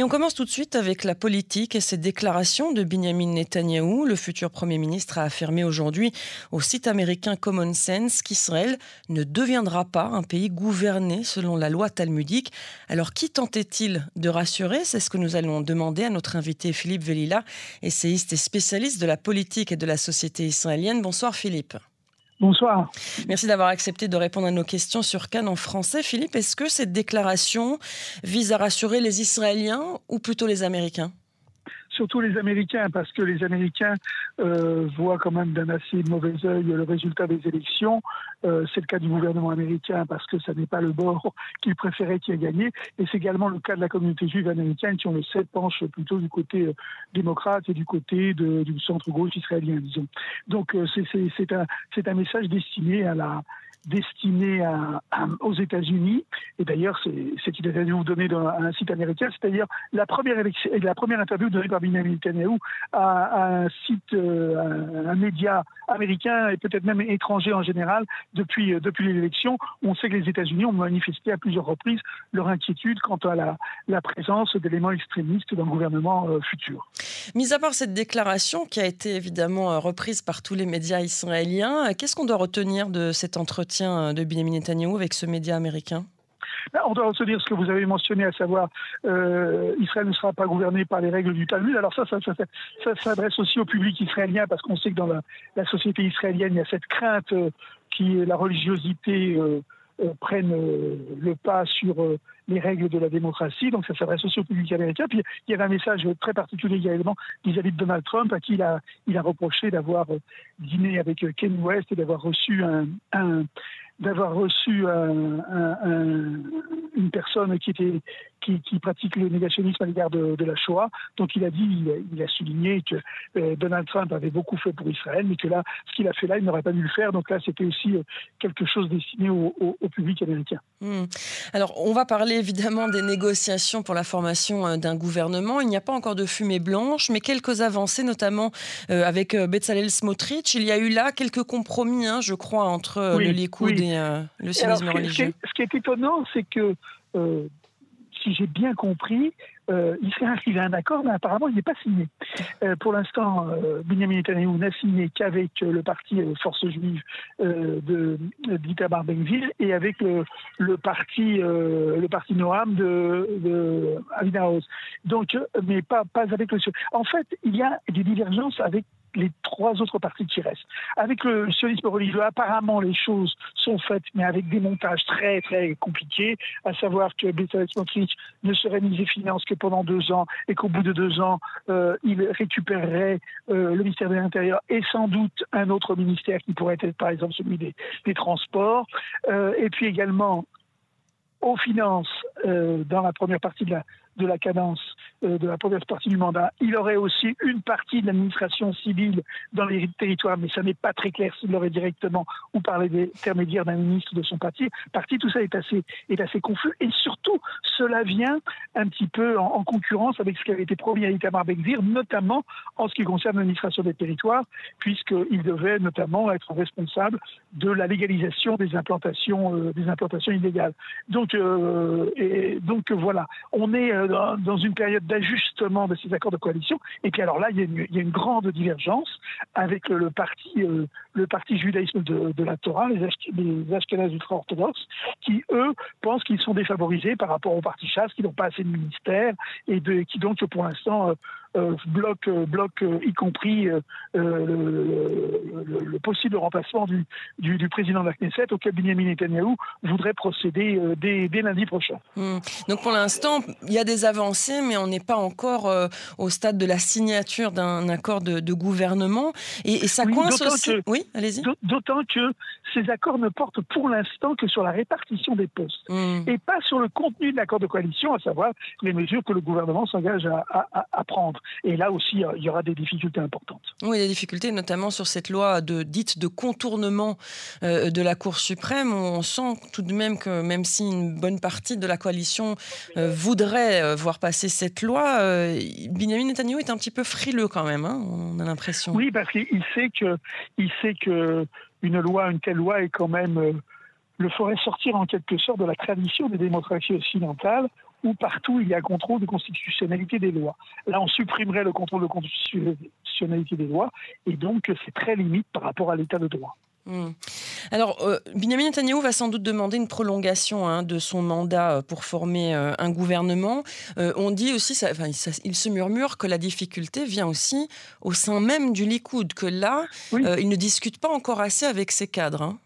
Et on commence tout de suite avec la politique et ces déclarations de Benjamin Netanyahou. Le futur Premier ministre a affirmé aujourd'hui au site américain Common Sense qu'Israël ne deviendra pas un pays gouverné selon la loi talmudique. Alors qui tentait-il de rassurer? C'est ce que nous allons demander à notre invité Philippe Velila, essayiste et spécialiste de la politique et de la société israélienne. Bonsoir Philippe. Bonsoir. Merci d'avoir accepté de répondre à nos questions sur Cannes en français. Philippe, est-ce que cette déclaration vise à rassurer les Israéliens ou plutôt les Américains? Surtout les Américains, parce que les Américains euh, voient quand même d'un assez mauvais œil le résultat des élections. Euh, c'est le cas du gouvernement américain, parce que ça n'est pas le bord qu'il préférait qui a gagné. Et c'est également le cas de la communauté juive américaine, qui, on le sait, penche plutôt du côté euh, démocrate et du côté du centre-gauche israélien, disons. Donc c'est un message destiné à la destiné à, aux États-Unis. Et d'ailleurs, c'est une interview donnée dans un site américain, c'est-à-dire la première, la première interview donnée par Benjamin Netanyahu à, un site, euh, un, média américain et peut-être même étranger en général depuis, euh, depuis l'élection. On sait que les États-Unis ont manifesté à plusieurs reprises leur inquiétude quant à la, la présence d'éléments extrémistes dans le gouvernement euh, futur. Mis à part cette déclaration qui a été évidemment reprise par tous les médias israéliens, qu'est-ce qu'on doit retenir de cet entretien? Euh, de Benjamin Netanyahu avec ce média américain? Ben, on doit dire ce que vous avez mentionné, à savoir euh, Israël ne sera pas gouverné par les règles du Talmud. Alors ça, ça, s'adresse aussi au public israélien parce qu'on sait que dans la, société israélienne, il y a cette crainte euh, qui est la religiosité prenne le pas sur les règles de la démocratie. Donc ça s'adresse aussi au public américain. Puis il y avait un message très particulier également vis-à-vis de Donald Trump à qui il a, reproché d'avoir dîné avec Ken West et d'avoir reçu un d'avoir reçu une personne qui, était, qui, pratique le négationnisme à l'égard de, la Shoah. Donc il a dit, il a, souligné que euh, Donald Trump avait beaucoup fait pour Israël, mais que là, ce qu'il a fait là, il n'aurait pas dû le faire. Donc là, c'était aussi euh, quelque chose destiné au, public américain. Hmm. Alors, on va parler évidemment des négociations pour la formation euh, d'un gouvernement. Il n'y a pas encore de fumée blanche, mais quelques avancées, notamment avec Bezalel Smotrich. Il y a eu là quelques compromis, hein, je crois, entre le Likoud et euh, le sionisme religieux. Ce qui, est, étonnant, c'est que, euh, si j'ai bien compris, euh, il s'est arrivé à un accord, mais apparemment il n'est pas signé. pour l'instant, Benjamin Netanyahu n'a signé qu'avec le parti Force juive de d'Itamar Benville et avec le, parti le parti Noam de, de Donc, mais pas pas avec le. En fait, il y a des divergences avec les trois autres parties qui restent. Avec le sionisme religieux, apparemment, les choses sont faites, mais avec des montages très, très compliqués, à savoir que Bezalel Smotrich ne serait mis finances que pendant deux ans et qu'au bout de deux ans, euh, il récupérerait euh, le ministère de l'Intérieur et sans doute un autre ministère qui pourrait être, par exemple, celui des, Transports. Euh, et puis également, aux finances, dans la première partie de la, de la cadence euh, de la première partie du mandat. Il aurait aussi une partie de l'administration civile dans les territoires, mais ça n'est pas très clair s'il l'aurait directement ou par l'intermédiaire d'un ministre de son parti. Parti, tout ça est assez, est assez confus. Et surtout, cela vient un petit peu en, concurrence avec ce qui avait été promis à Itamar Bekvir, notamment en ce qui concerne l'administration des territoires, puisqu'il devait notamment être responsable de la légalisation des implantations, euh, des implantations illégales. Donc, euh, donc voilà, on est dans une période d'ajustement de ces accords de coalition. Et puis alors là, il y a une, grande divergence avec le, parti, euh, le parti judaïsme de, la Torah, les, les ultra-orthodoxes, qui eux pensent qu'ils sont défavorisés par rapport au parti chasse, qui n'ont pas assez de ministères et qui donc pour l'instant euh, euh, bloque, euh, bloque euh, y compris le, possible remplacement du, du, président de la Knesset, auquel Benjamin Netanyahu voudrait procéder dès, lundi prochain. Hmm. Donc pour l'instant, il y a des avancées, mais on n'est pas encore au stade de la signature d'un accord de, gouvernement. Et, ça coince aussi. oui, allez-y. D'autant que ces accords ne portent pour l'instant que sur la répartition des postes hmm. et pas sur le contenu de l'accord de coalition, à savoir les mesures que le gouvernement s'engage à prendre. Et là aussi, il y aura des difficultés importantes. Oui, des difficultés, notamment sur cette loi de, dite de contournement euh, de la Cour suprême. On sent tout de même que même si une bonne partie de la coalition euh, voudrait euh, voir passer cette loi, Benjamin Netanyahu est un petit peu frileux quand même, hein, on a l'impression. Oui, parce qu'il sait que, il sait que une loi, une telle loi est quand même le ferait sortir en quelque sorte de la tradition des démocraties occidentales où partout il y a un contrôle de constitutionnalité des lois. Là, on supprimerait le contrôle de constitutionnalité des lois, et donc c'est très limite par rapport à l'état de droit. Hmm. Alors, euh, Benjamin Netanyahu va sans doute demander une prolongation hein, de son mandat euh, pour former euh, un gouvernement. on dit aussi, ça, il se murmure que la difficulté vient aussi au sein même du Likoud, que là, il ne discute pas encore assez avec ses cadres. Hein.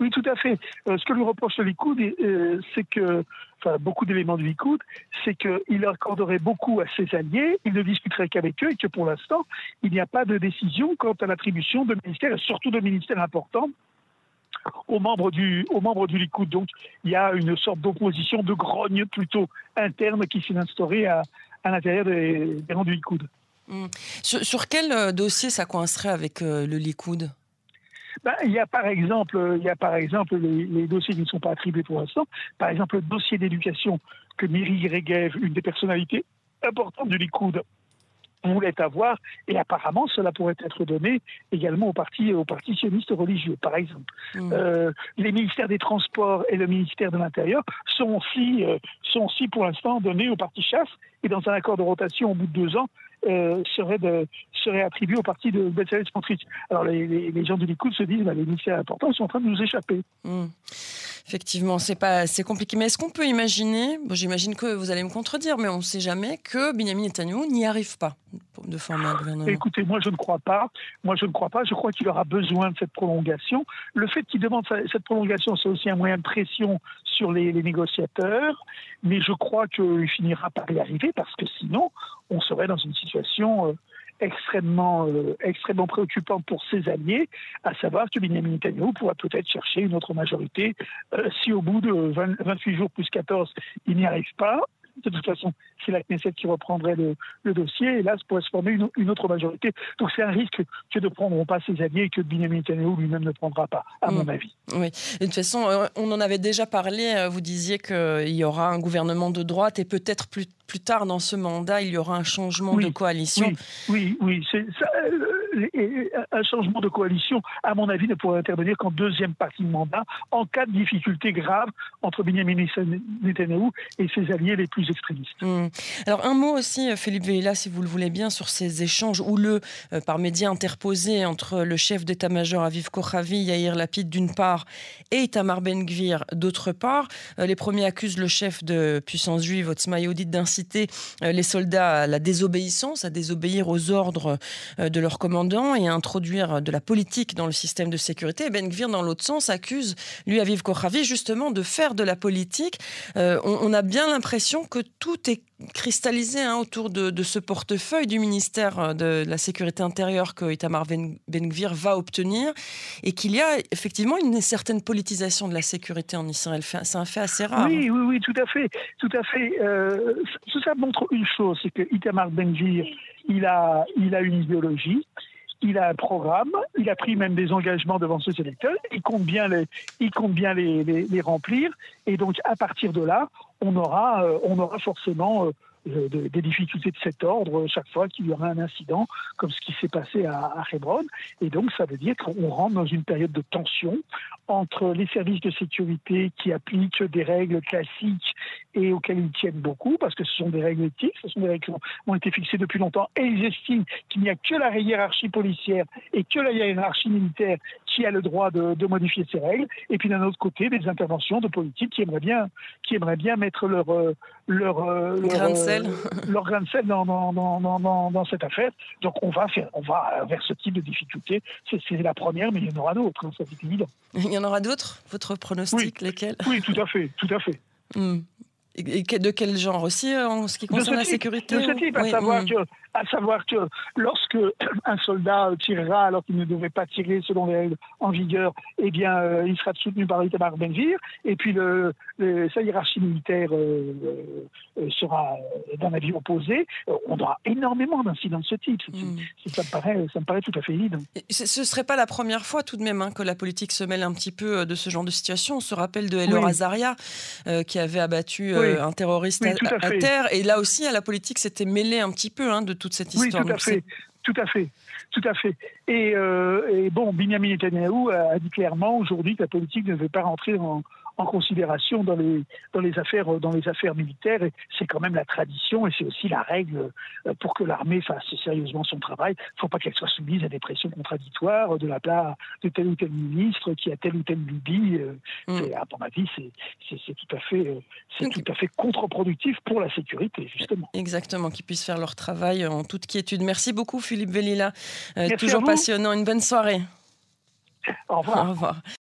Oui, tout à fait. Euh, ce que lui reproche le Likoud, euh, c'est que, enfin, beaucoup d'éléments du Likoud, c'est qu'il accorderait beaucoup à ses alliés, il ne discuterait qu'avec eux et que pour l'instant, il n'y a pas de décision quant à l'attribution de ministères, surtout de ministères importants, aux membres du, aux membres du Likoud. Donc, il y a une sorte d'opposition, de grogne plutôt interne qui s'est instaurée à, à l'intérieur des, rangs du Likoud. Hmm. Sur, quel euh, dossier ça coincerait avec le Likoud? Bah, il y a par exemple, il y a par exemple les, dossiers qui ne sont pas attribués pour l'instant. Par exemple, le dossier d'éducation que Miri Regev, une des personnalités importantes du Likoud, voulait avoir, et apparemment cela pourrait être donné également aux partis, aux partis sionistes religieux, par exemple. Mmh. Euh, les ministères des Transports et le ministère de l'Intérieur sont aussi, euh, sont aussi pour l'instant donnés au parti chasse, et dans un accord de rotation au bout de deux ans, euh, serait, attribué au parti de Bezalel Smotrich. Alors les, gens du Likoud se disent bah, les ministères importants sont en train de nous échapper. Mmh. Effectivement, c'est pas c'est compliqué. Mais est-ce qu'on peut imaginer, bon, j'imagine que vous allez me contredire, mais on ne sait jamais que Benjamin Netanyahu n'y arrive pas de former un Écoutez, moi je ne crois pas. Moi je ne crois pas. Je crois qu'il aura besoin de cette prolongation. Le fait qu'il demande cette prolongation, c'est aussi un moyen de pression sur les, les négociateurs. Mais je crois qu'il finira par y arriver parce que sinon, on serait dans une situation euh, extrêmement, euh, extrêmement préoccupante pour ses alliés, à savoir que Benjamin Netanyahu pourra peut-être chercher une autre majorité euh, si au bout de 28 jours plus 14, il n'y arrive pas. De toute façon, c'est la Knesset qui reprendrait le, dossier, et là, ça pourrait se former une, autre majorité. Donc c'est un risque que ne prendront pas ses alliés et que Benjamin Netanyahu lui-même ne prendra pas, à mon mm. avis. Oui, de toute façon, euh, on en avait déjà parlé, vous disiez qu'il y aura un gouvernement de droite et peut-être plus plus tard dans ce mandat, il y aura un changement de coalition. Oui, oui, un changement de coalition, à mon avis, ne pourrait intervenir qu'en deuxième partie de mandat, en cas de difficulté grave entre Benjamin Netanyahu et ses alliés les plus extrémistes. Hmm. Alors un mot aussi, Philippe Veilla, si vous le voulez bien, sur ces échanges houleux euh, par médias interposés entre le chef d'état-major Aviv Kochavi, Yair Lapid d'une part, et Itamar Ben-Gvir d'autre part. Euh, les premiers accusent le chef de puissance juive, Otzma Yehudit, d'inciter euh, les soldats à la désobéissance, à désobéir aux ordres de leur commandant et introduire de la politique dans le système de sécurité. Ben Gvir, dans l'autre sens, accuse lui, Aviv Kochavi, justement de faire de la politique. Euh, on, a bien l'impression que tout est cristallisé hein, autour de, ce portefeuille du ministère euh, de la Sécurité intérieure que Itamar Ben, ben va obtenir et qu'il y a effectivement une certaine politisation de la sécurité en Israël. C'est un fait assez rare. Oui, oui, oui, tout à fait. Tout à fait. Euh, ça montre une chose, c'est que Itamar Ben Gvir, il a, il a une idéologie il a un programme, il a pris même des engagements devant ses électeurs, il compte bien les, il compte bien les, les, remplir, et donc à partir de là, on aura, euh, on aura forcément euh, euh, des difficultés de cet ordre chaque fois qu'il y aura un incident comme ce qui s'est passé à, à Hebron. Et donc, ça veut dire qu'on rentre dans une période de tension entre les services de sécurité qui appliquent des règles classiques et auxquelles ils tiennent beaucoup, parce que ce sont des règles éthiques, ce sont des règles qui ont été fixées depuis longtemps, et ils estiment qu'il n'y a que la hiérarchie policière et que la hiérarchie militaire qui a le droit de, de modifier ces règles, et puis d'un autre côté, des interventions de politiques qui aimeraient bien, qui aimeraient bien mettre leur, euh, leur, euh, leur, euh, leur grain de sel dans, dans, dans, dans, cette affaire. Donc on va, faire, on va vers ce type de difficultés. C'est la première, mais il y en aura d'autres, hein, ça c'est évident. Il y en aura d'autres Votre pronostic, lesquels? Oui, tout à fait, tout à fait. Hmm. Et de quel genre aussi en ce qui concerne la sécurité De ce type, à savoir que à savoir que lorsque un soldat tirera alors qu'il ne devait pas tirer selon les règles en vigueur, eh bien, euh, il sera soutenu par Itamar Benvir, et puis le, sa hiérarchie militaire euh, euh, sera d'un avis opposé. on aura énormément d'incidents de ce type. Hmm. Ça, me paraît, ça me paraît tout à fait évident. Ce ne serait pas la première fois tout de même hein, que la politique se mêle un petit peu de ce genre de situation. On se rappelle de Elor Azaria qui avait abattu un terroriste à, terre, et là aussi, la politique s'était mêlée un petit peu hein, de tout toute cette histoire. Oui, tout à fait. Tout à fait. Tout à fait. Et, euh, et bon, Benjamin Netanyahu a dit clairement aujourd'hui que la politique ne veut pas rentrer en, en considération dans les, dans les, affaires, dans les affaires militaires. Et c'est quand même la tradition et c'est aussi la règle pour que l'armée fasse sérieusement son travail. Il ne faut pas qu'elle soit soumise à des pressions contradictoires de la part de tel ou tel ministre qui a telle ou telle lubie. Mm. À mon avis, c'est tout à fait, c'est tout à fait contre-productif pour la sécurité, justement. Exactement, qu'ils puissent faire leur travail en toute quiétude. Merci beaucoup, Philippe Vellila. toujours passionnant. Une bonne soirée. Au revoir. Au revoir.